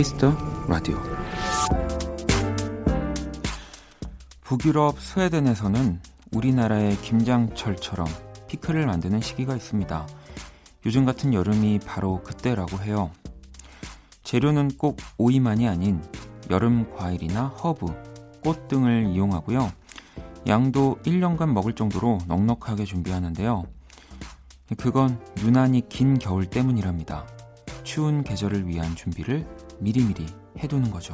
키스 더 라디오 북유럽 스웨덴에서는 우리나라의 김장철처럼 피클을 만드는 시기가 있습니다. 요즘 같은 여름이 바로 그때라고 해요. 재료는 꼭 오이만이 아닌 여름 과일이나 허브, 꽃 등을 이용하고요. 양도 1년간 먹을 정도로 넉넉하게 준비하는데요. 그건 유난히 긴 겨울 때문이랍니다. 추운 계절을 위한 준비를 미리미리 해두는 거죠.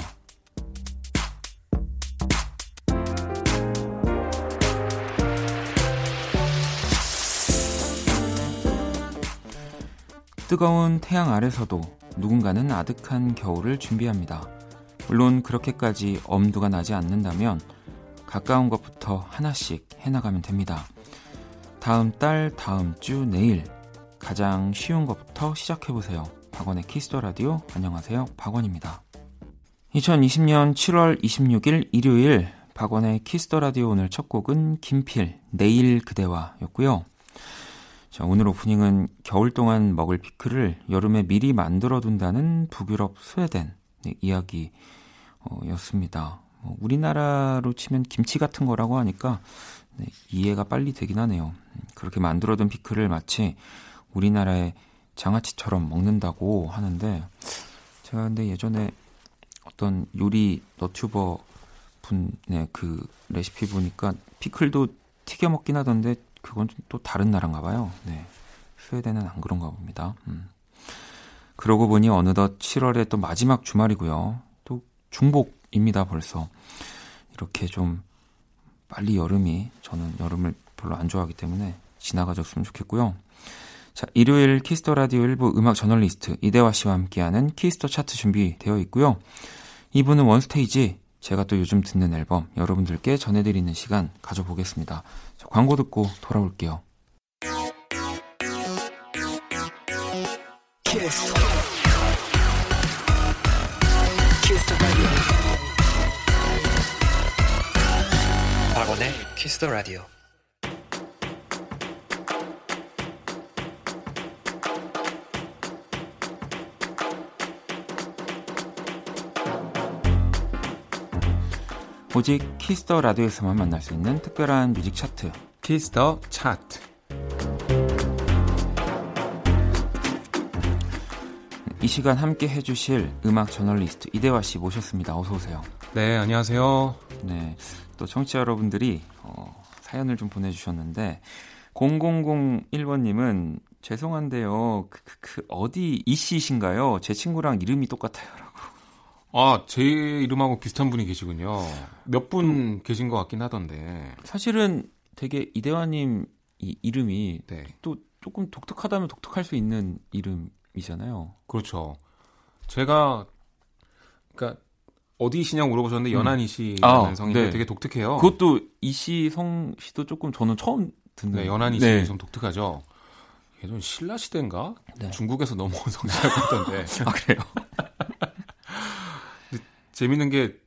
뜨거운 태양 아래서도 누군가는 아득한 겨울을 준비합니다. 물론 그렇게까지 엄두가 나지 않는다면 가까운 것부터 하나씩 해나가면 됩니다. 다음 달, 다음 주, 내일 가장 쉬운 것부터 시작해보세요. 박원의 키스 더 라디오 안녕하세요. 박원입니다. 2020년 7월 26일 일요일 박원의 키스 더 라디오 오늘 첫 곡은 김필 내일 그대와였고요. 자, 오늘 오프닝은 겨울 동안 먹을 피클을 여름에 미리 만들어 둔다는 북유럽 스웨덴 이야기였습니다. 뭐 우리나라로 치면 김치 같은 거라고 하니까 네, 이해가 빨리 되긴 하네요. 그렇게 만들어둔 피클을 마치 우리나라의 장아찌처럼 먹는다고 하는데 제가 근데 예전에 어떤 요리 너튜버 분의 그 레시피 보니까 피클도 튀겨 먹긴 하던데 그건 또 다른 나라인가 봐요. 네. 스웨덴은 안 그런가 봅니다. 음. 그러고 보니 어느덧 7월의 또 마지막 주말이고요. 또 중복입니다, 벌써. 이렇게 좀 빨리 여름이 저는 여름을 별로 안 좋아하기 때문에 지나가줬으면 좋겠고요. 자, 일요일 키스 더 라디오 1부 음악 저널리스트 이대화 씨와 함께하는 키스 더 차트 준비되어 있고요. 2부는 원스테이지 제가 또 요즘 듣는 앨범 여러분들께 전해드리는 시간 가져보겠습니다. 자, 광고 듣고 돌아올게요. 키스. 키스 박원의 키스 더 라디오. 오직 키스 더 라디오에서만 만날 수 있는 특별한 뮤직 차트 키스 더 차트 이 시간 함께 해주실 음악 저널리스트 이대화 씨 모셨습니다. 어서 오세요. 네, 안녕하세요. 네, 또 청취자 여러분들이 어, 사연을 좀 보내주셨는데 0001번님은 죄송한데요. 그, 그, 그 어디 이씨신가요? 제 친구랑 이름이 똑같아요. 아, 제 이름하고 비슷한 분이 계시군요. 몇분 음, 계신 것 같긴 하던데. 사실은 되게 이대화님 이 이름이 네. 또 조금 독특하다면 독특할 수 있는 이름이잖아요. 그렇죠. 제가 그러니까 어디시냐 고 물어보셨는데 음. 연한 이 씨라는 아, 성인데 네. 되게 독특해요. 그것도 이씨 성 씨도 조금 저는 처음 듣는. 네, 연한이 네. 씨좀 독특하죠. 예전 신라 시대인가? 네. 중국에서 넘어온 성씨라고 했던데. 아 그래요? 재밌는 게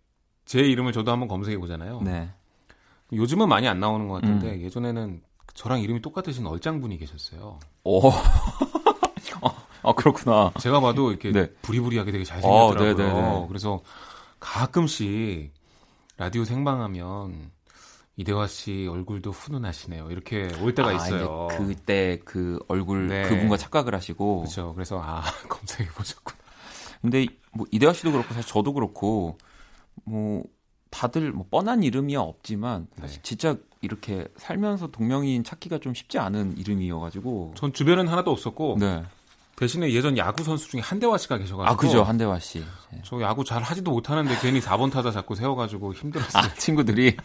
제 이름을 저도 한번 검색해 보잖아요. 네. 요즘은 많이 안 나오는 것 같은데 음. 예전에는 저랑 이름이 똑같으신 얼짱 분이 계셨어요. 오. 아, 그렇구나. 제가 봐도 이렇게 네. 부리부리하게 되게 잘생겼더라고요. 어, 그래서 가끔씩 라디오 생방하면 이대화 씨 얼굴도 훈훈하시네요. 이렇게 올 때가 아, 있어요. 그때 그 얼굴 네. 그분과 착각을 하시고. 그렇죠. 그래서 아 검색해 보셨구나. 근데 뭐 이대화 씨도 그렇고 사실 저도 그렇고 뭐 다들 뭐 뻔한 이름이야 없지만 사실 네. 진짜 이렇게 살면서 동명이인 찾기가 좀 쉽지 않은 이름이어가지고 전 주변엔 하나도 없었고 네. 대신에 예전 야구 선수 중에 한대화 씨가 계셔가지고 아 그죠 한대화 씨. 네. 저 야구 잘 하지도 못하는데 괜히 4번 타자 자꾸 세워가지고 힘들었어요. 아, 친구들이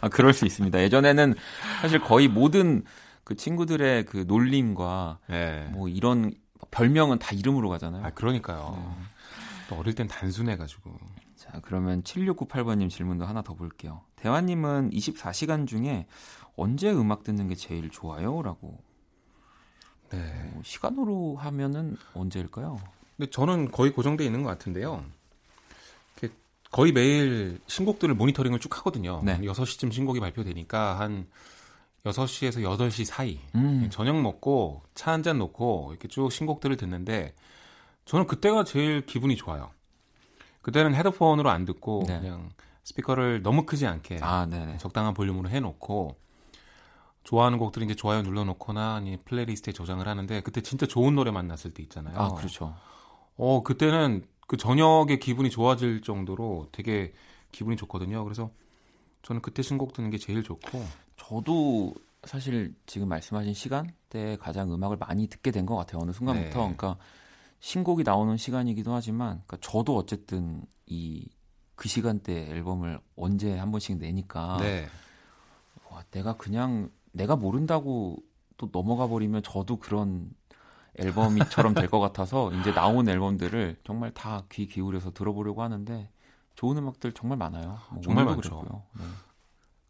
아 그럴 수 있습니다. 예전에는 사실 거의 모든 그 친구들의 그 놀림과 네. 뭐 이런 별명은 다 이름으로 가잖아요. 아 그러니까요. 네. 또 어릴 땐 단순해가지고. 자, 그러면 7698번님 질문도 하나 더 볼게요. 대화님은 24시간 중에 언제 음악 듣는 게 제일 좋아요? 라고. 네. 어, 시간으로 하면은 언제일까요? 근데 저는 거의 고정돼 있는 것 같은데요. 거의 매일 신곡들을 모니터링을 쭉 하거든요. 네. 6시쯤 신곡이 발표되니까 한 6시에서 8시 사이 음. 저녁 먹고 차 한 잔 놓고 이렇게 쭉 신곡들을 듣는데 저는 그때가 제일 기분이 좋아요. 그때는 헤드폰으로 안 듣고 네. 그냥 스피커를 너무 크지 않게 아, 적당한 볼륨으로 해놓고 좋아하는 곡들 이제 좋아요 눌러놓거나 아니 playlist에 저장을 하는데 그때 진짜 좋은 노래 만났을 때 있잖아요. 아 그렇죠. 어 그때는 그 저녁에 기분이 좋아질 정도로 되게 기분이 좋거든요. 그래서 저는 그때 신곡 듣는 게 제일 좋고 저도 사실 지금 말씀하신 시간대에 가장 음악을 많이 듣게 된 것 같아요. 어느 순간부터. 네. 그러니까 신곡이 나오는 시간이기도 하지만 그러니까 저도 어쨌든 이 그 시간대 앨범을 언제 한 번씩 내니까 네. 와, 내가 그냥 내가 모른다고 또 넘어가 버리면 저도 그런 앨범이처럼 될 것 같아서 이제 나온 앨범들을 정말 다 귀 기울여서 들어보려고 하는데 좋은 음악들 정말 많아요. 뭐 정말 많죠. 네.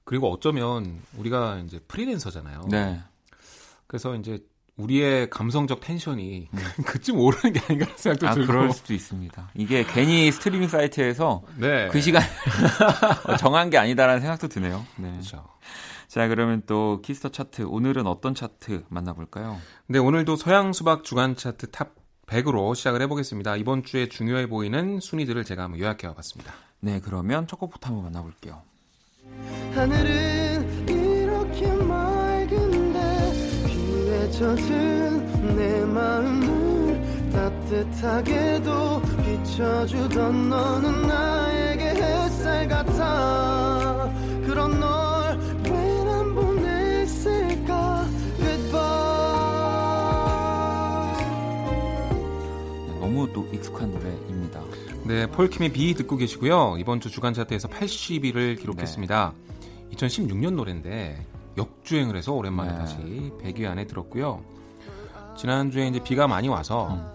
그리고 어쩌면 우리가 이제 프리랜서잖아요. 네. 그래서 이제 우리의 감성적 텐션이 음. 그쯤 오르는 게 아닌가 생각도 아, 들고. 그럴 수도 있습니다. 이게 괜히 스트리밍 사이트에서 네. 그 시간 정한 게 아니다라는 생각도 드네요. 네. 그렇죠. 자, 그러면 또 키스 더 차트 오늘은 어떤 차트 만나볼까요? 네, 오늘도 서양 수박 주간 차트 top 100으로 시작을 해보겠습니다. 이번 주에 중요해 보이는 순위들을 제가 한번 요약해봤습니다. 네, 그러면 첫 곡부터 한번 만나볼게요. 하늘은 이렇게 맑은데 비에 젖은 내 마음을 따뜻하게도 비춰주던 너는 나에게 햇살 같아. 그런 너 네, 폴킴의 비 듣고 계시고요. 이번 주 주간 차트에서 80위를 기록했습니다. 네. 2016년 노래인데 역주행을 해서 오랜만에 네. 다시 100위 안에 들었고요. 지난주에 이제 비가 많이 와서 음.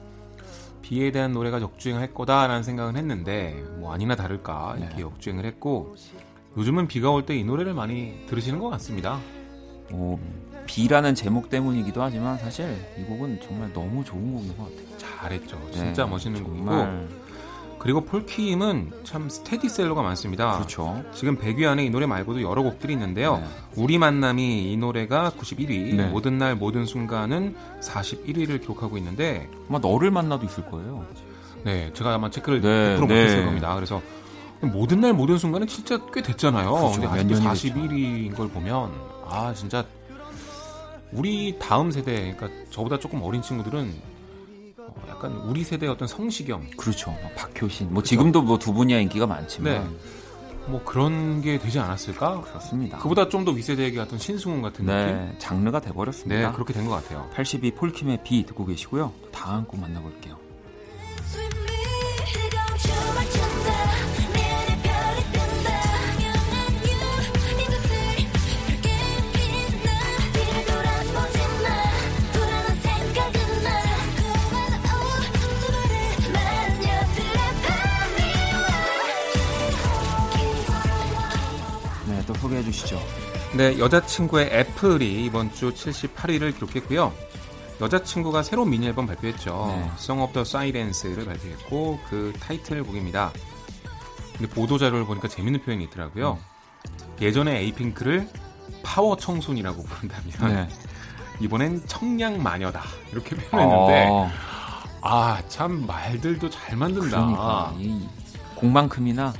비에 대한 노래가 역주행할 거다라는 생각은 했는데 뭐 아니나 다를까 이렇게 네. 역주행을 했고 요즘은 비가 올 때 이 노래를 많이 들으시는 것 같습니다. 오, 비라는 제목 때문이기도 하지만 사실 이 곡은 정말 너무 좋은 곡인 것 같아요. 잘했죠. 네, 진짜 네, 멋있는 곡이고. 그리고 폴킴은 참 스테디셀러가 많습니다. 그렇죠. 지금 100위 안에 이 노래 말고도 여러 곡들이 있는데요. 네. 우리 만남이 이 노래가 91위, 네. 모든 날 모든 순간은 41위를 기록하고 있는데 아마 너를 만나도 있을 거예요. 네, 제가 아마 체크를 네, 100% 못했을 네. 겁니다. 그래서 모든 날 모든 순간은 진짜 꽤 됐잖아요. 그렇죠. 근데 아직도 41위인 걸 보면 아 진짜 우리 다음 세대, 그러니까 저보다 조금 어린 친구들은 어, 약간 우리 세대의 어떤 성시경. 그렇죠. 뭐 박효신. 뭐 그렇죠? 지금도 뭐 두 분이야 인기가 많지만. 네. 뭐 그런 게 되지 않았을까? 그렇습니다. 그보다 좀더 윗세대에게 같은 신승훈 같은 네, 느낌? 장르가 돼버렸습니다. 네, 그렇게 된 것 같아요. 82 폴킴의 비 듣고 계시고요. 다음 곡 만나볼게요. 소개해 주시죠. 네, 여자친구의 애플이 이번 주 78위를 기록했고요. 여자친구가 새로운 미니 앨범 발표했죠. 네. Song of the Silence를 발표했고 그 타이틀곡입니다. 근데 보도 자료를 보니까 재밌는 표현이 있더라고요. 음. 예전에 에이핑크를 파워 청순이라고 부른다면 네. 이번엔 청량 마녀다 이렇게 표현했는데 어... 아참 말들도 잘 만든다. 그러니까 이 공만큼이나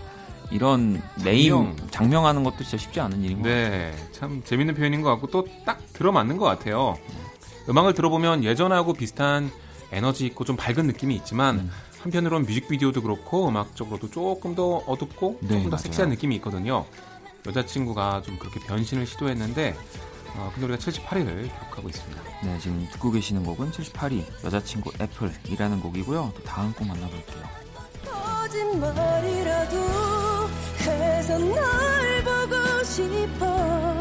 이런 네임 장명. 하는 것도 진짜 쉽지 않은 일인 것 네, 같아요. 참 재밌는 표현인 것 같고 또 딱 들어맞는 것 같아요. 음악을 들어보면 예전하고 비슷한 에너지 있고 좀 밝은 느낌이 있지만 음. 한편으로는 뮤직비디오도 그렇고 음악적으로도 조금 더 어둡고 네, 조금 더 맞아요. 섹시한 느낌이 있거든요. 여자친구가 좀 그렇게 변신을 시도했는데 어, 그 노래가 78위를 기록하고 있습니다. 네, 지금 듣고 계시는 곡은 78위 여자친구 애플이라는 곡이고요. 또 다음 곡 만나볼게요. 해서 널 보고 싶어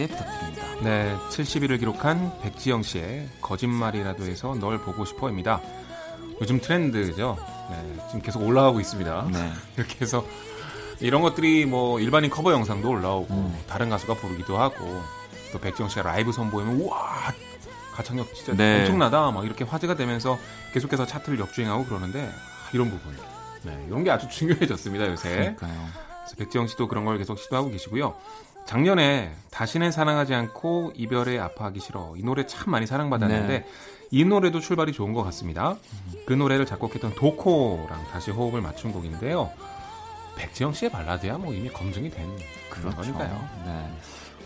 소개 부탁드립니다. 네, 70일을 기록한 백지영 씨의 거짓말이라도 해서 널 보고 싶어입니다. 요즘 트렌드죠. 네, 지금 계속 올라가고 있습니다. 네. 이렇게 해서 이런 것들이 뭐 일반인 커버 영상도 올라오고 음. 다른 가수가 부르기도 하고 또 백지영 씨가 라이브 선보이면 우와 가창력 진짜 네. 엄청나다 막 이렇게 화제가 되면서 계속해서 차트를 역주행하고 그러는데 아, 이런 부분 네, 이런 게 아주 중요해졌습니다 요새. 그러니까요. 백지영 씨도 그런 걸 계속 시도하고 계시고요. 작년에 다시는 사랑하지 않고 이별에 아파하기 싫어 이 노래 참 많이 사랑받았는데 네. 이 노래도 출발이 좋은 것 같습니다. 그 노래를 작곡했던 도코랑 다시 호흡을 맞춘 곡인데요. 백지영 씨의 발라드야 뭐 이미 검증이 된 그런 그렇죠. 거니까요. 네.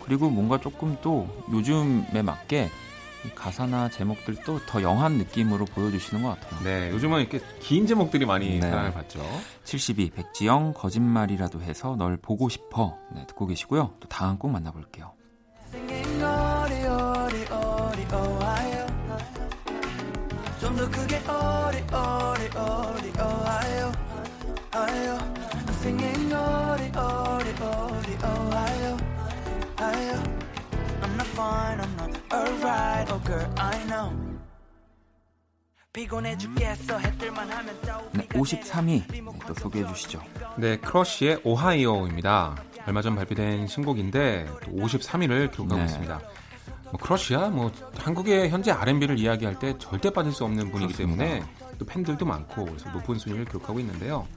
그리고 뭔가 조금 또 요즘에 맞게 가사나 제목들도 더 영한 느낌으로 보여주시는 것 같아요. 네, 요즘은 이렇게 긴 제목들이 많이 네. 사랑을 받죠. 72 백지영 거짓말이라도 해서 널 보고 싶어 네, 듣고 계시고요. 또 다음 곡 만나볼게요. Alright oh girl I know 네, 53위 네, 또 소개해 주시죠. 네, 크러쉬의 오하이오입니다. 얼마 전 발표된 신곡인데 53위를 기록하고 네. 있습니다. 뭐 크러쉬야 뭐 한국의 현재 R&B를 이야기할 때 절대 빠질 수 없는 분이기 그렇습니다. 때문에 또 팬들도 많고 그래서 높은 순위를 기록하고 있는데요.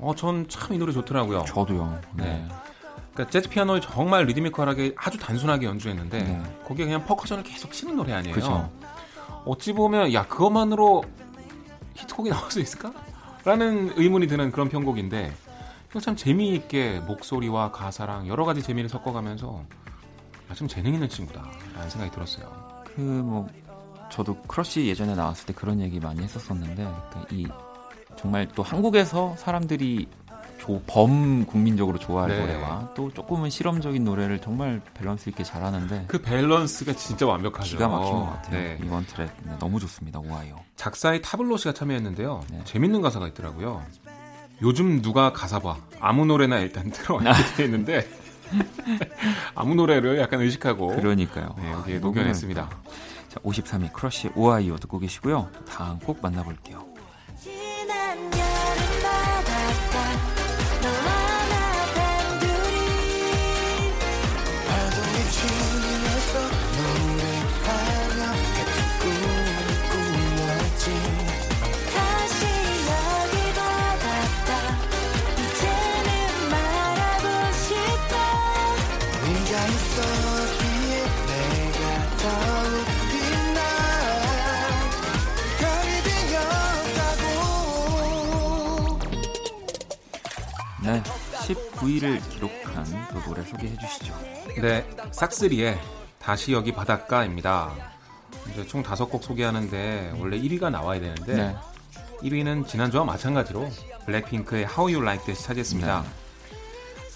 어, 전 참 이 노래 좋더라고요. 저도요. 네. 네. 그러니까 재즈 피아노를 정말 리드미컬하게 아주 단순하게 연주했는데 네. 거기에 그냥 퍼커션을 계속 치는 노래 아니에요. 그쵸. 어찌 보면 야 그것만으로 히트곡이 나올 수 있을까? 라는 의문이 드는 그런 편곡인데 참 재미있게 목소리와 가사랑 여러 가지 재미를 섞어가면서 아, 좀 재능 있는 친구다라는 생각이 들었어요. 그 뭐 저도 크러쉬 예전에 나왔을 때 그런 얘기 많이 했었었는데 그러니까 이 정말 또 한국에서 사람들이 조, 범 국민적으로 좋아할 네. 노래와 또 조금은 실험적인 노래를 정말 밸런스 있게 잘하는데 그 밸런스가 진짜 완벽하죠. 기가 막힌 것 같아요. 네. 이번 트랙 네, 너무 좋습니다. 오하이오. 작사에 타블로 씨가 참여했는데요. 네. 재밌는 가사가 있더라고요. 요즘 누가 가사 봐 아무 노래나 일단 들어 이렇게 돼 있는데 아무 노래를 약간 의식하고 그러니까요. 네, 여기에 아, 녹여냈습니다. 자, 53위 크러쉬 오하이오 듣고 계시고요. 다음 곡 만나볼게요. 19위를 기록한 또 노래 소개해 주시죠. 네, 싹스리의 다시 여기 바닷가입니다. 이제 총 다섯 곡 소개하는데 원래 1위가 나와야 되는데 네. 1위는 지난주와 마찬가지로 블랙핑크의 How You Like This 차지했습니다. 네.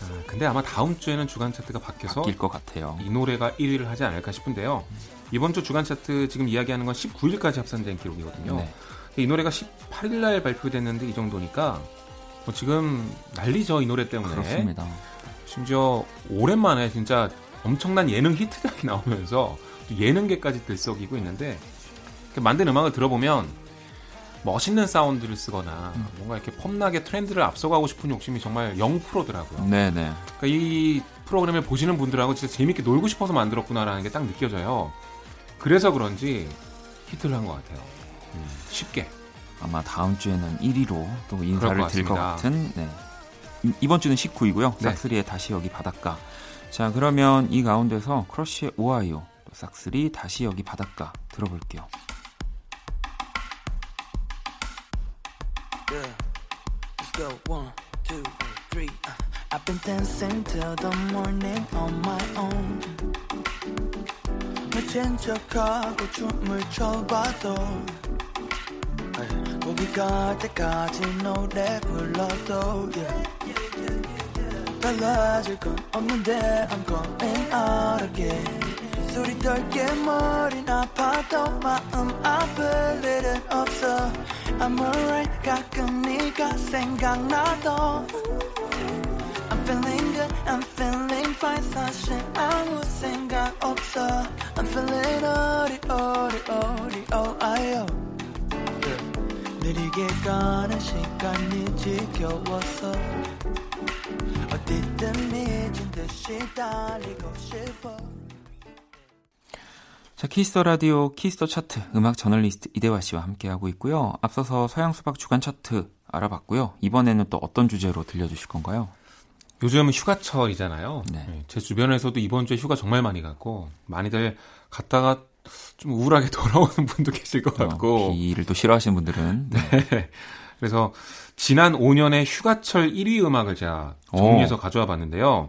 아, 근데 아마 다음 주에는 주간 차트가 바뀌어서 바뀔 것 같아요. 이 노래가 1위를 하지 않을까 싶은데요. 이번 주 주간 차트 지금 이야기하는 건 19일까지 합산된 기록이거든요. 네. 이 노래가 18일 날 발표됐는데 이 정도니까 뭐 지금 난리죠 이 노래 때문에. 그렇습니다. 심지어 오랜만에 진짜 엄청난 예능 히트작이 나오면서 예능계까지 들썩이고 있는데 만든 음악을 들어보면 멋있는 사운드를 쓰거나 음. 뭔가 이렇게 폼나게 트렌드를 앞서가고 싶은 욕심이 정말 0%더라고요. 네네. 그러니까 이 프로그램을 보시는 분들하고 진짜 재밌게 놀고 싶어서 만들었구나라는 게 딱 느껴져요. 그래서 그런지 히트를 한 것 같아요. 음, 쉽게. 아마 다음 주에는 1위로 또 인사를 드릴 것 같은 네. 이번 주는 19위고요. 네. 싹스리의 다시 여기 바닷가. 자 그러면 이 가운데서 크러쉬의 오하이오, 또 싹스리 다시 여기 바닷가 들어볼게요. Yeah. Let's go. One, two, three. Uh. I've been dancing till the morning on my own. 미친 척하고 춤을 춰봐도 거기 갈 때까지 노래 불러도 yeah. 달라질 건 없는데 I'm going out again 소리 떨게 머리 아파도 마음 아플 일은 없어 I'm alright 가끔 네가 생각나도 I'm feeling good I'm feeling fine 사실 아무 생각 없어 I'm feeling 어리 어리 어리 Ohio 느리게 가는 시간이 지겨워서 어디든 미친 듯이 달리고 싶어 자, 키스터 라디오 키스터 차트 음악 저널리스트 이대화 씨와 함께하고 있고요. 앞서서 서양 수박 주간 차트 알아봤고요. 이번에는 또 어떤 주제로 들려주실 건가요? 요즘 휴가철이잖아요. 네. 네, 제 주변에서도 이번 주에 휴가 정말 많이 갔고 많이들 갔다가 좀 우울하게 돌아오는 분도 계실 것 같고 어, 비를 또 싫어하시는 분들은 네. 네. 그래서 지난 5년의 휴가철 1위 음악을 제가 정리해서 오. 가져와 봤는데요.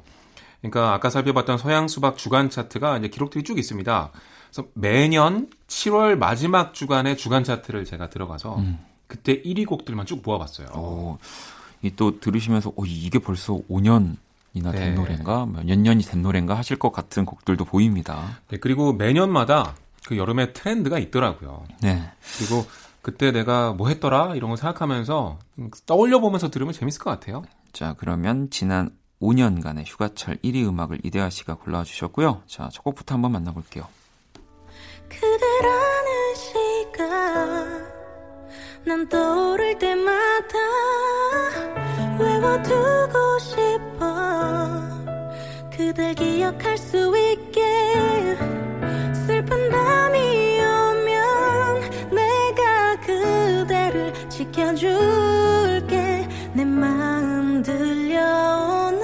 그러니까 아까 살펴봤던 서양 수박 주간 차트가 이제 기록들이 쭉 있습니다. 그래서 매년 7월 마지막 주간의 주간 차트를 제가 들어가서 음. 그때 1위 곡들만 쭉 모아봤어요. 어, 이또 들으시면서 어, 이게 벌써 5년 이나 된 네. 노래인가 몇 년이 된 노래인가 하실 것 같은 곡들도 보입니다. 네, 그리고 매년마다 그 여름의 트렌드가 있더라고요. 네. 그리고 그때 내가 뭐 했더라 이런 거 생각하면서 떠올려 보면서 들으면 재밌을 것 같아요. 자, 그러면 지난 5년간의 휴가철 1위 음악을 이대하 씨가 골라 주셨고요. 자, 첫 곡부터 한번 만나 볼게요. 그대라는 시간 난 떠오를 때마다 외워두고 싶어 그댈 기억할 수 있게 지켜줄게 내 마음 들려오나요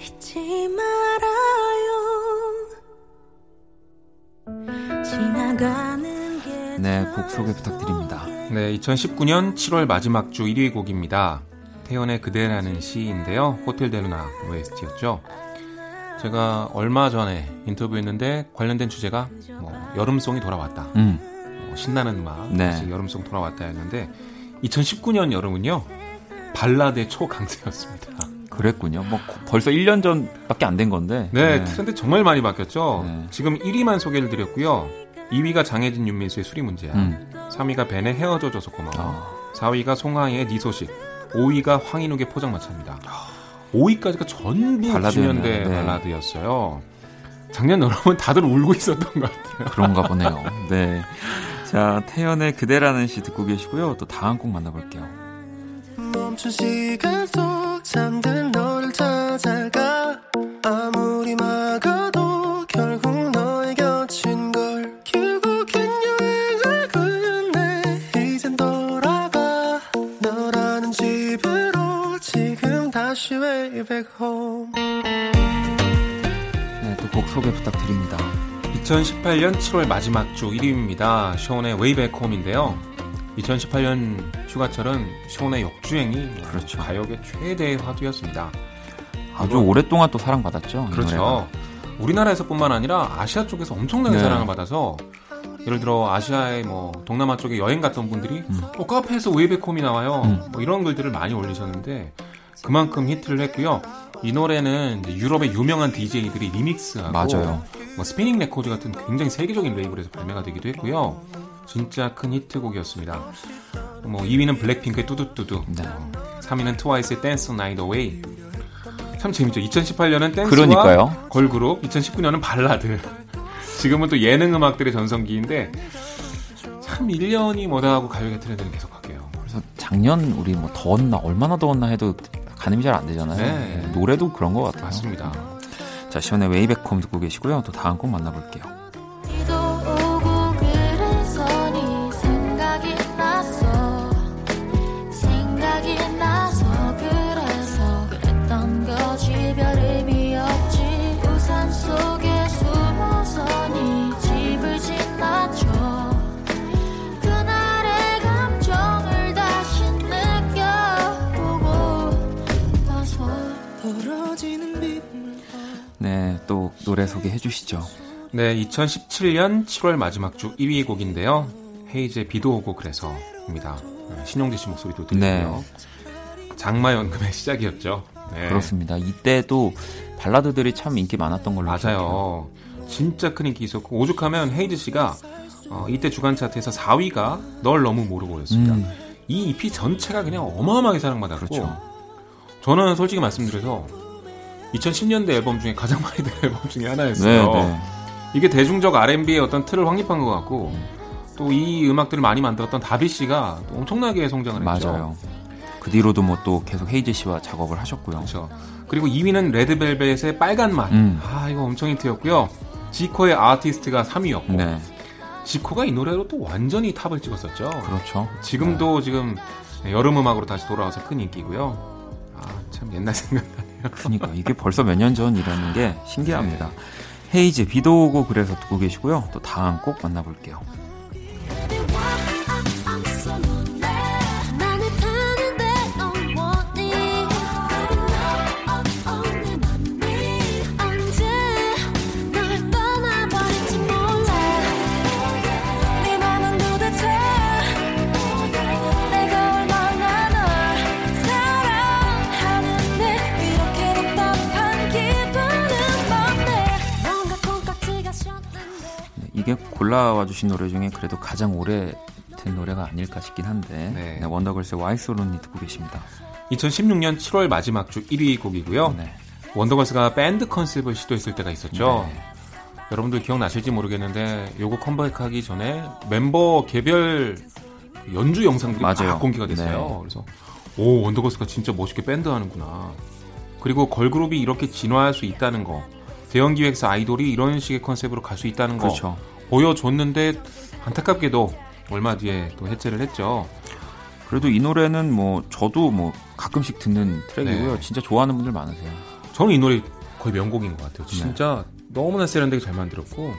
잊지 말아요 지나가는 게 네, 곡 소개 부탁드립니다. 네, 2019년 7월 마지막 주 1위 곡입니다. 태연의 그대라는 시인데요. 호텔 데루나 OST였죠. 제가 얼마 전에 인터뷰했는데 관련된 주제가 뭐 여름송이 돌아왔다. 음, 뭐 신나는 음악, 네. 여름송 돌아왔다 했는데 2019년 여름은요. 발라드의 초강세였습니다. 그랬군요. 뭐 고- 벌써 1년 전밖에 안 된 건데. 네, 트렌드 정말 많이 바뀌었죠. 네. 지금 1위만 소개를 드렸고요. 2위가 장혜진 윤민수의 수리 문제야. 음. 3위가 벤의 헤어져줘서 고마워. 아, 4위가 송하이의 네 소식, 5위가 황인욱의 포장마차입니다. 5위까지가 전부 발라드였네요. 90년대 네. 발라드였어요. 작년 여름은 다들 울고 있었던 것 같아요. 그런가 보네요. 네. 자, 태연의 그대라는 시 듣고 계시고요. 또 다음 곡 만나볼게요. 멈춘 시간 속 잠든 너를 찾아가 아무리 막아도 결국 너의 곁인 걸 결국엔 여행을 끝내 이젠 돌아가 너라는 집으로 지금 다시 way back home 네, 또 곡 소개 부탁드립니다. 2018년 7월 마지막 주 1위입니다. 쇼의 웨이백 홈인데요. 2018년 휴가철은 쇼의 역주행이 그렇죠. 가요계 최대의 화두였습니다. 아주 오랫동안 또 사랑받았죠. 이 그렇죠. 우리나라에서뿐만 아니라 아시아 쪽에서 엄청나게 네. 사랑을 받아서 예를 들어 아시아의 뭐 동남아 쪽에 여행 갔던 분들이 음. 어, 카페에서 Way Back Home이 나와요. 음. 뭐 이런 글들을 많이 올리셨는데 그만큼 히트를 했고요. 이 노래는 유럽의 유명한 DJ들이 리믹스하고 맞아요. 뭐 스피닝 레코드 같은 굉장히 세계적인 레이블에서 발매가 되기도 했고요. 진짜 큰 히트곡이었습니다. 뭐 2위는 블랙핑크의 뚜두뚜두, 네. 3위는 트와이스의 Dance The Night Away. 참 재밌죠. 2018년은 댄스와 그러니까요. 걸그룹, 2019년은 발라드. 지금은 또 예능 음악들의 전성기인데 참 1년이 멀다 하고 가요계 트렌드는 계속 바뀌어요. 그래서 작년 우리 뭐 더웠나 얼마나 더웠나 해도 가늠이 잘 안 되잖아요. 네. 네, 노래도 그런 것 같아요. 맞습니다. 자, 숀의 Way Back Home 듣고 계시고요. 또 다음 곡 만나볼게요. 노래 소개해 주시죠. 네, 2017년 7월 마지막 주 2위 곡인데요. 헤이즈의 비도 오고 그래서입니다. 네, 신용재 씨 목소리도 들리고요. 장마 연금의 시작이었죠. 네. 그렇습니다. 이때도 발라드들이 참 인기 많았던 걸로 기억해요. 맞아요. 진짜 큰 인기 있었고 오죽하면 헤이즈 씨가 어, 이때 주간 차트에서 4위가 널 너무 모르고였습니다. 음, 이 EP 전체가 그냥 어마어마하게 사랑받았고 그렇죠. 저는 솔직히 말씀드려서 2010년대 앨범 중에 가장 많이 된 앨범 중에 하나였어요. 네, 네. 이게 대중적 R&B의 어떤 틀을 확립한 것 같고 또 이 음악들을 많이 만들었던 다비 씨가 엄청나게 성장을 했죠. 맞아요. 그 뒤로도 뭐 또 계속 헤이즈 씨와 작업을 하셨고요. 그렇죠. 그리고 2위는 레드벨벳의 빨간 맛. 음. 아 이거 엄청 히트였고요. 지코의 아티스트가 3위였고 네. 지코가 이 노래로 또 완전히 탑을 찍었었죠. 그렇죠. 지금도 네. 지금 여름 음악으로 다시 돌아와서 큰 인기고요. 아 참 옛날 생각나네요. 그러니까 이게 벌써 몇 년 전이라는 게 신기합니다. 네. 헤이즈 비도 오고 그래서 듣고 계시고요. 또 다음 곡 만나볼게요. 골라와 주신 노래 중에 그래도 가장 오래 된 노래가 아닐까 싶긴 한데 네. 네, 원더걸스의 Why So Lonely 듣고 계십니다. 2016년 7월 마지막 주 1위 곡이고요. 네. 원더걸스가 밴드 컨셉을 시도했을 때가 있었죠. 네. 여러분들 기억나실지 모르겠는데 요거 컴백하기 전에 멤버 개별 연주 영상들이 맞아요. 막 공개가 됐어요. 네. 그래서 오 원더걸스가 진짜 멋있게 밴드 하는구나. 그리고 걸그룹이 이렇게 진화할 수 있다는 거. 대형 기획사 아이돌이 이런 식의 컨셉으로 갈 수 있다는 거 그렇죠. 보여줬는데 안타깝게도 얼마 뒤에 또 해체를 했죠. 그래도 이 노래는 뭐 저도 뭐 가끔씩 듣는 트랙이고요. 네. 진짜 좋아하는 분들 많으세요. 저는 이 노래 거의 명곡인 것 같아요. 진짜 네. 너무나 세련되게 잘 만들었고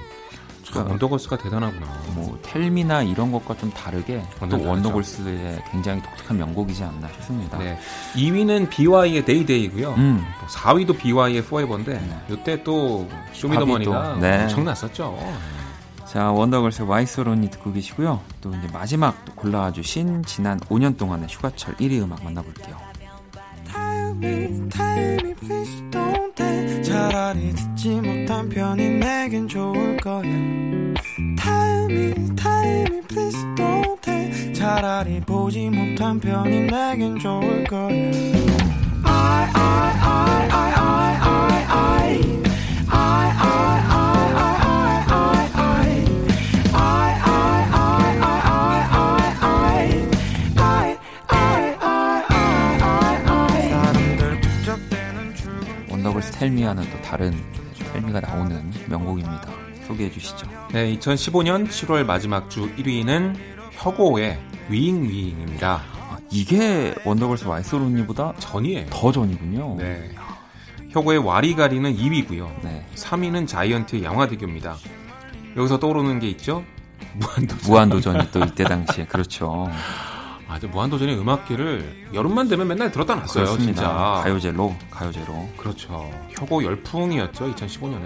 그러니까 원더걸스가 대단하구나. 뭐 텔미나 이런 것과 좀 다르게 또 원더걸스의 굉장히 독특한 명곡이지 않나 싶습니다. 네. 2위는 비와이의 Day Day고요. 음. 또 4위도 BY의 포에버인데 네. 이때 또 쇼미더머니가 네. 엄청났었죠. 자, 원더걸스의 Why So Lonely 듣고 계시고요. 또 이제 마지막 또 골라주신 지난 5년 동안의 휴가철 1위 음악 만나볼게요. 차라리 보지 못한 편이 내겐 좋을 거야. I, I, I, I, I, I, 텔미와는 또 다른 텔미가 나오는 명곡입니다. 소개해 주시죠. 네, 2015년 7월 마지막 주 1위는 혁오의 위잉 위잉입니다. 아, 이게 원더걸스 와이스로니보다 전이에요. 더 전이군요. 네. 혁오의 와리가리는 2위고요. 네. 3위는 자이언트의 양화대교입니다. 여기서 떠오르는 게 있죠? 무한도전. 무한도전이 또 이때 당시에 그렇죠. 아주 무한도전의 음악기를 여름만 되면 맨날 들었다 놨어요. 그렇습니다. 진짜. 가요제로, 가요제로. 그렇죠. 혁오 열풍이었죠. 2015년엔.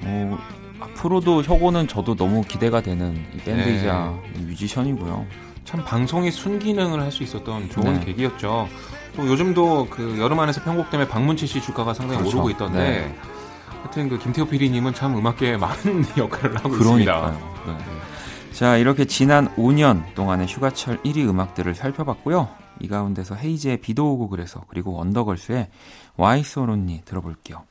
뭐 앞으로도 혁오는 저도 너무 기대가 되는 밴드이자 네. 뮤지션이고요. 참 방송의 순기능을 할 수 있었던 좋은 네. 계기였죠. 또 요즘도 그 여름 안에서 편곡 때문에 박문치 씨 주가가 상당히 그렇죠. 오르고 있던데. 네. 하여튼 그 김태호 PD님은 참 음악계에 많은 역할을 하고 그러니까요. 있습니다. 네. 자, 이렇게 지난 5년 동안의 휴가철 1위 음악들을 살펴봤고요. 이 가운데서 헤이즈의 비도 오고 그래서 그리고 원더걸스의 와이 소론니 들어볼게요.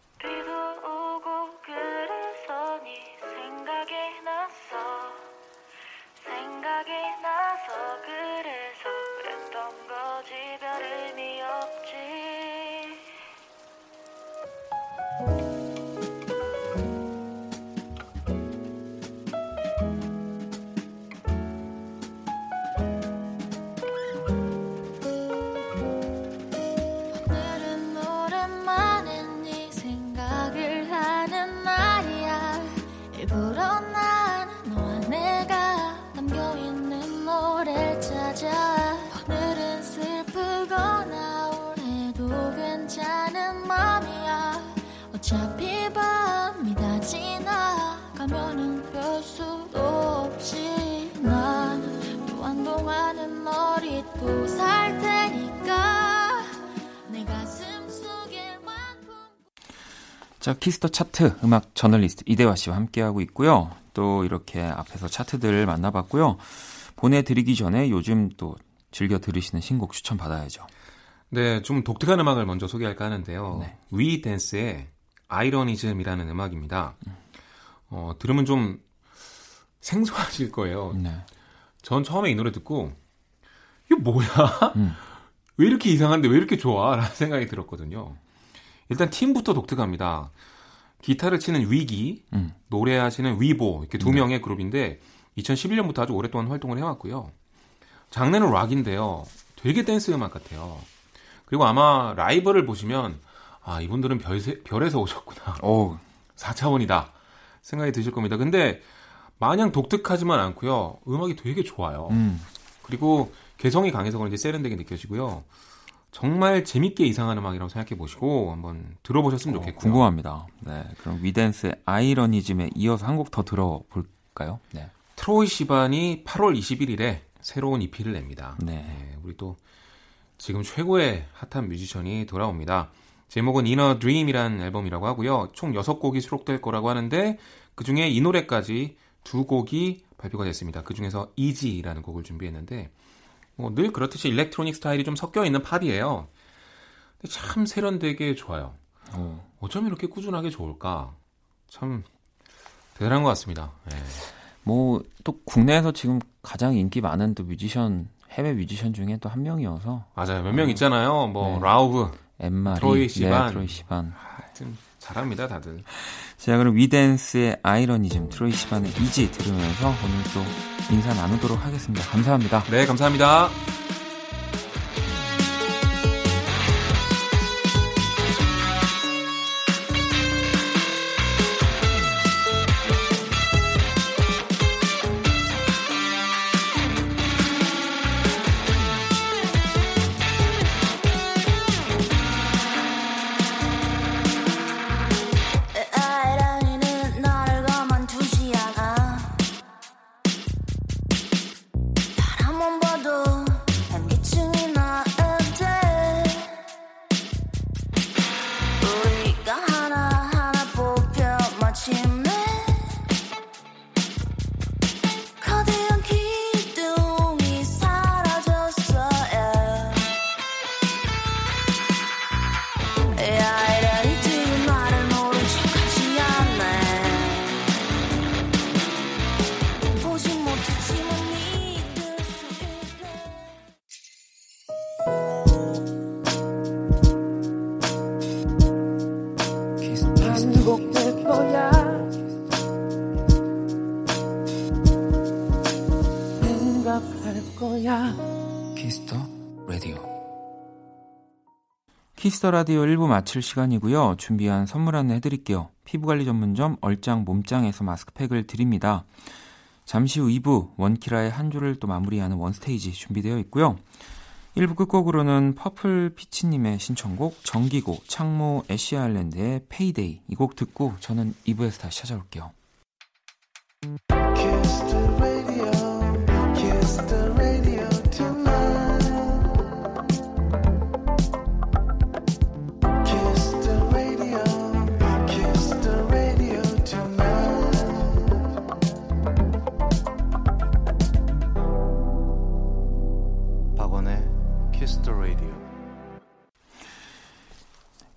그런 난 너와 내가 담겨있는 노래를 찾아. 자, 키스터 차트 음악 저널리스트 이대화 씨와 함께하고 있고요. 또 이렇게 앞에서 차트들을 만나봤고요. 보내드리기 전에 요즘 또 즐겨 들으시는 신곡 추천 받아야죠. 네, 좀 독특한 음악을 먼저 소개할까 하는데요. 네. 위 댄스의 아이러니즘이라는 음악입니다. 어, 들으면 좀 생소하실 거예요. 네. 전 처음에 이 노래 듣고 이거 뭐야? 음. 왜 이렇게 이상한데 왜 이렇게 좋아? 라는 생각이 들었거든요. 일단 팀부터 독특합니다. 기타를 치는 위기, 음. 노래하시는 위보 이렇게 두 네. 명의 그룹인데 2011년부터 아주 오랫동안 활동을 해왔고요. 장르는 락인데요. 되게 댄스 음악 같아요. 그리고 아마 라이브를 보시면 아 이분들은 별세, 별에서 오셨구나. 오. 4차원이다 생각이 드실 겁니다. 근데 마냥 독특하지만 않고요. 음악이 되게 좋아요. 음. 그리고 개성이 강해서 그런지 세련되게 느껴지고요. 정말 재밌게 이상한 음악이라고 생각해 보시고 한번 들어보셨으면 어, 좋겠고요. 궁금합니다. 네, 그럼 위댄스의 아이러니즘에 이어서 한 곡 더 들어볼까요? 네. 트로이 시반이 8월 21일에 새로운 EP를 냅니다. 네. 네. 우리 또 지금 최고의 핫한 뮤지션이 돌아옵니다. 제목은 Inner Dream이라는 앨범이라고 하고요. 총 6곡이 수록될 거라고 하는데 그 중에 이 노래까지 두 곡이 발표가 됐습니다. 그 중에서 Easy라는 곡을 준비했는데 뭐 늘 그렇듯이 일렉트로닉 스타일이 좀 섞여 있는 팝이에요. 근데 참 세련되게 좋아요. 어. 어쩜 이렇게 꾸준하게 좋을까? 참 대단한 것 같습니다. 네. 뭐 또 국내에서 지금 가장 인기 많은 또 뮤지션 해외 뮤지션 중에 또 한 명이어서 맞아요. 몇명 있잖아요. 뭐 네. 라우브, 앤마리, 트로이 시반, 네, 트로이 시반. 하여튼 잘합니다, 다들. 자, 그럼 위댄스의 아이러니즘, 트로이 시반의 이지 들으면서 오늘 또 인사 나누도록 하겠습니다. 감사합니다. 네, 감사합니다. 키스터 라디오 1부 마칠 시간이고요. 준비한 선물 안내 해드릴게요. 피부관리 전문점 얼짱 몸짱에서 마스크팩을 드립니다. 잠시 후 2부 원키라의 한 주를 또 마무리하는 원스테이지 준비되어 있고요. 1부 끝곡으로는 퍼플 피치님의 신청곡 정기고 창모 애쉬 아일랜드의 Payday 이 곡 듣고 저는 2부에서 다시 찾아올게요.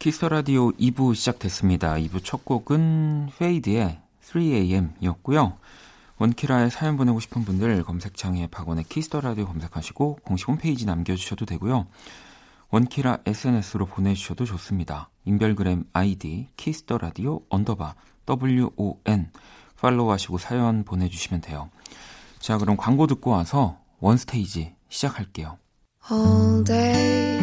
키스터 라디오 2부 시작됐습니다. 2부 첫 곡은 페이드의 3AM이었고요. 원키라에 사연 보내고 싶은 분들 검색창에 박원의 키스터 라디오 검색하시고 공식 홈페이지 남겨주셔도 되고요. 원키라 SNS로 보내주셔도 좋습니다. 인별그램 아이디 키스터 라디오 언더바 WON 팔로우하시고 사연 보내주시면 돼요. 자 그럼 광고 듣고 와서 원스테이지 시작할게요. All day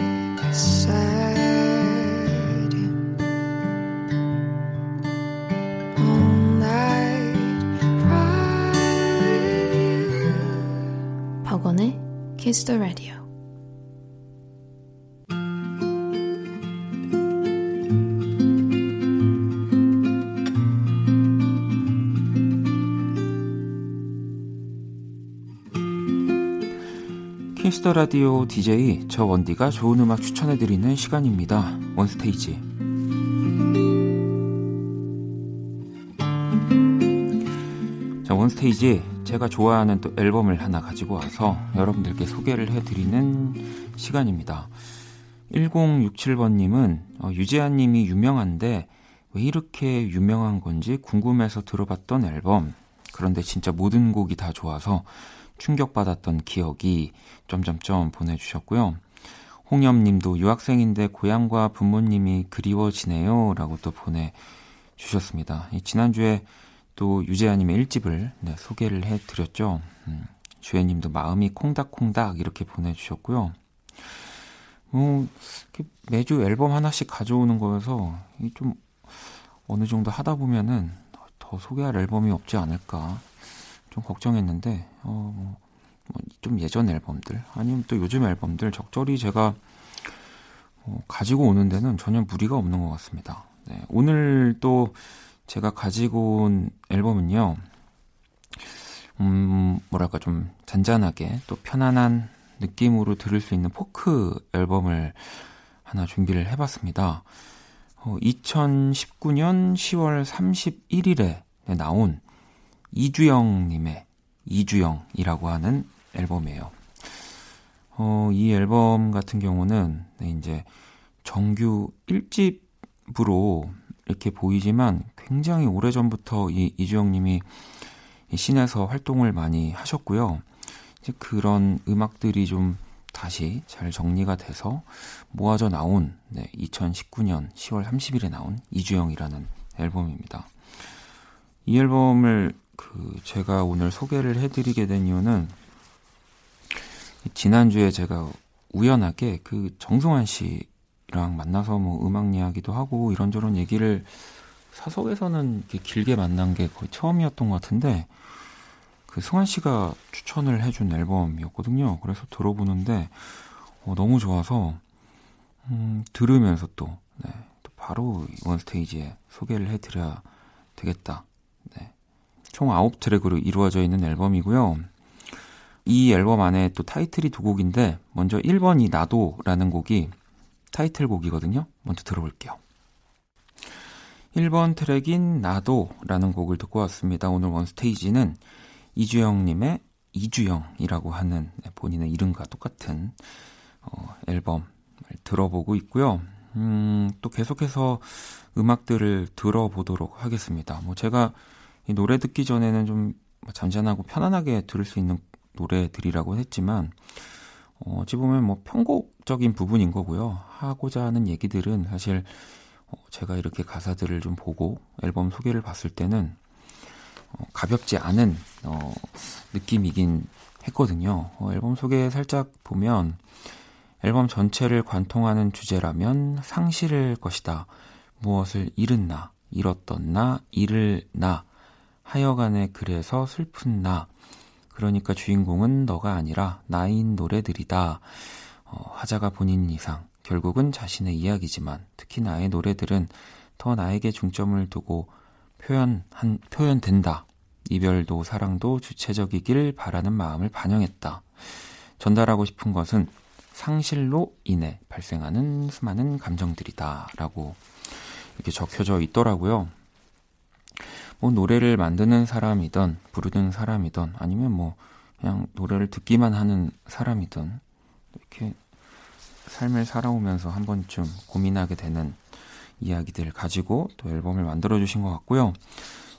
The Radio. 키스터 라디오 DJ 저 원디가 좋은 음악 추천해 드리는 시간입니다. 원스테이지. 자, 원스테이지 제가 좋아하는 또 앨범을 하나 가지고 와서 여러분들께 소개를 해드리는 시간입니다. 1067번님은 어, 유재하님이 유명한데 왜 이렇게 유명한 건지 궁금해서 들어봤던 앨범. 그런데 진짜 모든 곡이 다 좋아서 충격받았던 기억이 점점점 보내주셨고요. 홍염님도 유학생인데 고향과 부모님이 그리워지네요. 라고 또 보내주셨습니다. 지난주에 또 유재하님의 일집을 네, 소개를 해드렸죠. 음, 주혜님도 마음이 콩닥콩닥 이렇게 보내주셨고요. 뭐, 매주 앨범 하나씩 가져오는 거여서 좀 어느 정도 하다 보면은 더 소개할 앨범이 없지 않을까 좀 걱정했는데, 어, 뭐, 좀 예전 앨범들 아니면 또 요즘 앨범들 적절히 제가 어, 가지고 오는 데는 전혀 무리가 없는 것 같습니다. 네, 오늘 또 제가 가지고 온 앨범은요, 음, 뭐랄까 좀 잔잔하게 또 편안한 느낌으로 들을 수 있는 포크 앨범을 하나 준비를 해봤습니다. 어, 2019년 10월 31일에 나온 이주영님의 이주영이라고 하는 앨범이에요. 어, 이 앨범 같은 경우는 네, 이제 정규 1집으로 이렇게 보이지만 굉장히 오래 전부터 이 이주영 님이 씬에서 활동을 많이 하셨고요. 이제 그런 음악들이 좀 다시 잘 정리가 돼서 모아져 나온 네, 2019년 10월 30일에 나온 이주영이라는 앨범입니다. 이 앨범을 그 제가 오늘 소개를 해드리게 된 이유는 지난주에 제가 우연하게 그 정승환 씨 랑 만나서 뭐 음악 이야기도 하고 이런저런 얘기를 사석에서는 이렇게 길게 만난 게 거의 처음이었던 것 같은데 그 승환 씨가 추천을 해준 앨범이었거든요. 그래서 들어보는데 어, 너무 좋아서 음, 들으면서 또, 네, 또 바로 원 스테이지에 소개를 해드려야 되겠다. 네. 총 9트랙으로 이루어져 있는 앨범이고요. 이 앨범 안에 또 타이틀이 두 곡인데 먼저 1번이 나도라는 곡이 타이틀곡이거든요. 먼저 들어볼게요. 1번 트랙인 나도 라는 곡을 듣고 왔습니다. 오늘 원스테이지는 이주영님의 이주영이라고 하는 본인의 이름과 똑같은 어, 앨범을 들어보고 있고요. 음, 또 계속해서 음악들을 들어보도록 하겠습니다. 뭐 제가 이 노래 듣기 전에는 좀 잔잔하고 편안하게 들을 수 있는 노래들이라고 했지만 어, 어찌 보면 뭐 편곡적인 부분인 거고요. 하고자 하는 얘기들은 사실 어, 제가 이렇게 가사들을 좀 보고 앨범 소개를 봤을 때는 어, 가볍지 않은 어, 느낌이긴 했거든요. 어, 앨범 소개 살짝 보면 앨범 전체를 관통하는 주제라면 상실일 것이다. 무엇을 잃은 나, 잃었던 나, 잃을 나, 하여간에 그래서 슬픈 나, 그러니까 주인공은 너가 아니라 나인 노래들이다. 어, 화자가 본인 이상, 결국은 자신의 이야기지만 특히 나의 노래들은 더 나에게 중점을 두고 표현한, 표현된다. 이별도 사랑도 주체적이길 바라는 마음을 반영했다. 전달하고 싶은 것은 상실로 인해 발생하는 수많은 감정들이다. 라고 이렇게 적혀져 있더라고요. 뭐 노래를 만드는 사람이든 부르는 사람이든 아니면 뭐 그냥 노래를 듣기만 하는 사람이든 이렇게 삶을 살아오면서 한 번쯤 고민하게 되는 이야기들 가지고 또 앨범을 만들어 주신 것 같고요.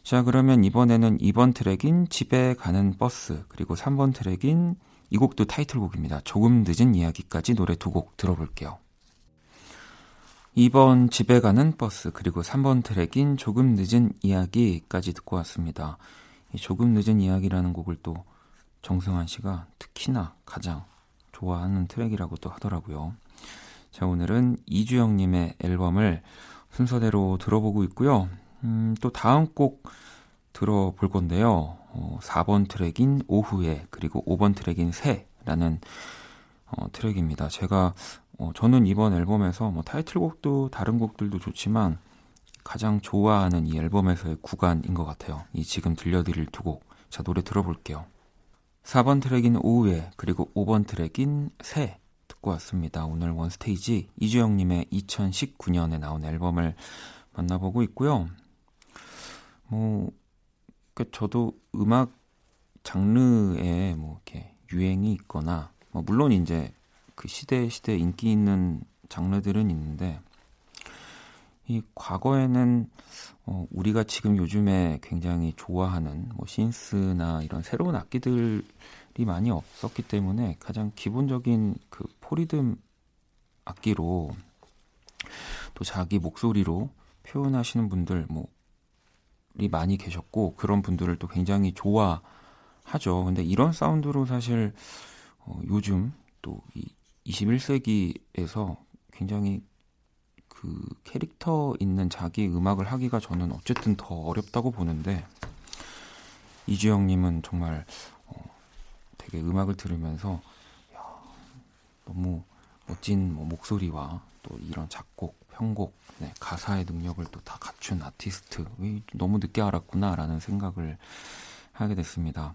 자, 그러면 이번에는 2번 트랙인 집에 가는 버스, 그리고 3번 트랙인 이 곡도 타이틀곡입니다. 조금 늦은 이야기까지 노래 두 곡 들어볼게요. 2번 집에 가는 버스 그리고 3번 트랙인 조금 늦은 이야기까지 듣고 왔습니다. 이 조금 늦은 이야기라는 곡을 또 정승환 씨가 특히나 가장 좋아하는 트랙이라고 또 하더라고요. 자, 오늘은 이주영 님의 앨범을 순서대로 들어보고 있고요. 음, 또 다음 곡 들어볼 건데요. 어, 4번 트랙인 오후에 그리고 5번 트랙인 새라는 어, 트랙입니다. 제가 어, 저는 이번 앨범에서 뭐 타이틀곡도 다른 곡들도 좋지만 가장 좋아하는 이 앨범에서의 구간인 것 같아요. 이 지금 들려드릴 두 곡. 자, 노래 들어볼게요. 4번 트랙인 오후에 그리고 5번 트랙인 새 듣고 왔습니다. 오늘 원스테이지 이주영님의 2019년에 나온 앨범을 만나보고 있고요. 뭐, 그 저도 음악 장르에 뭐 이렇게 유행이 있거나, 뭐 물론 이제 그 시대 시대 인기 있는 장르들은 있는데 이 과거에는 어, 우리가 지금 요즘에 굉장히 좋아하는 뭐 신스나 이런 새로운 악기들이 많이 없었기 때문에 가장 기본적인 그 포리듬 악기로 또 자기 목소리로 표현하시는 분들 뭐이 많이 계셨고 그런 분들을 또 굉장히 좋아하죠. 근데 이런 사운드로 사실 어, 요즘 또 이 21세기에서 굉장히 그 캐릭터 있는 자기 음악을 하기가 저는 어쨌든 더 어렵다고 보는데 이주영님은 정말 어, 되게 음악을 들으면서 야, 너무 멋진 뭐 목소리와 또 이런 작곡, 편곡, 네, 가사의 능력을 또 다 갖춘 아티스트. 너무 늦게 알았구나라는 생각을 하게 됐습니다.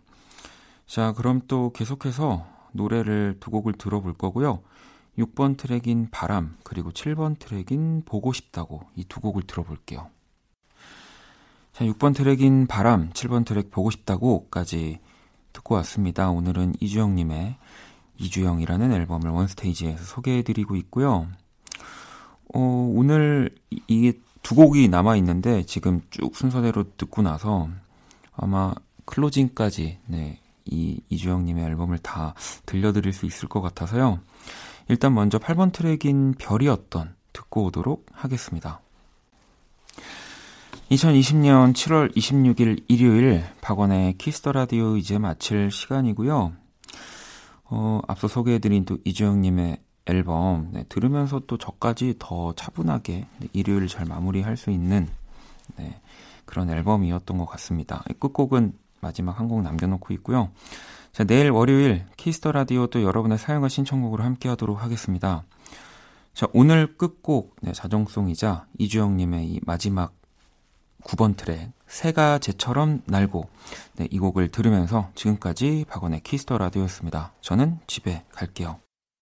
자, 그럼 또 계속해서 노래를 두 곡을 들어볼 거고요. 6번 트랙인 바람, 그리고 7번 트랙인 보고 싶다고 이 두 곡을 들어볼게요. 자, 6번 트랙인 바람, 7번 트랙 보고 싶다고까지 듣고 왔습니다. 오늘은 이주영님의 이주영이라는 앨범을 원스테이지에서 소개해드리고 있고요. 어, 오늘 이게 두 곡이 남아있는데 지금 쭉 순서대로 듣고 나서 아마 클로징까지 네, 이 이주영님의 앨범을 다 들려드릴 수 있을 것 같아서요. 일단 먼저 8번 트랙인 별이었던 듣고 오도록 하겠습니다. 2020년 7월 26일 일요일 박원의 키스 더 라디오 이제 마칠 시간이고요. 어, 앞서 소개해드린 또 이주영님의 앨범 네, 들으면서 또 저까지 더 차분하게 네, 일요일 잘 마무리할 수 있는 네, 그런 앨범이었던 것 같습니다. 끝곡은 마지막 한 곡 남겨놓고 있고요. 자, 내일 월요일 키스 더 라디오도 여러분의 사연과 신청곡으로 함께 하도록 하겠습니다. 자, 오늘 끝곡, 네, 자정송이자 이주영님의 이 마지막 9번 트랙, 새가 제처럼 날고, 네, 이 곡을 들으면서 지금까지 박원의 키스 더 라디오였습니다. 저는 집에 갈게요.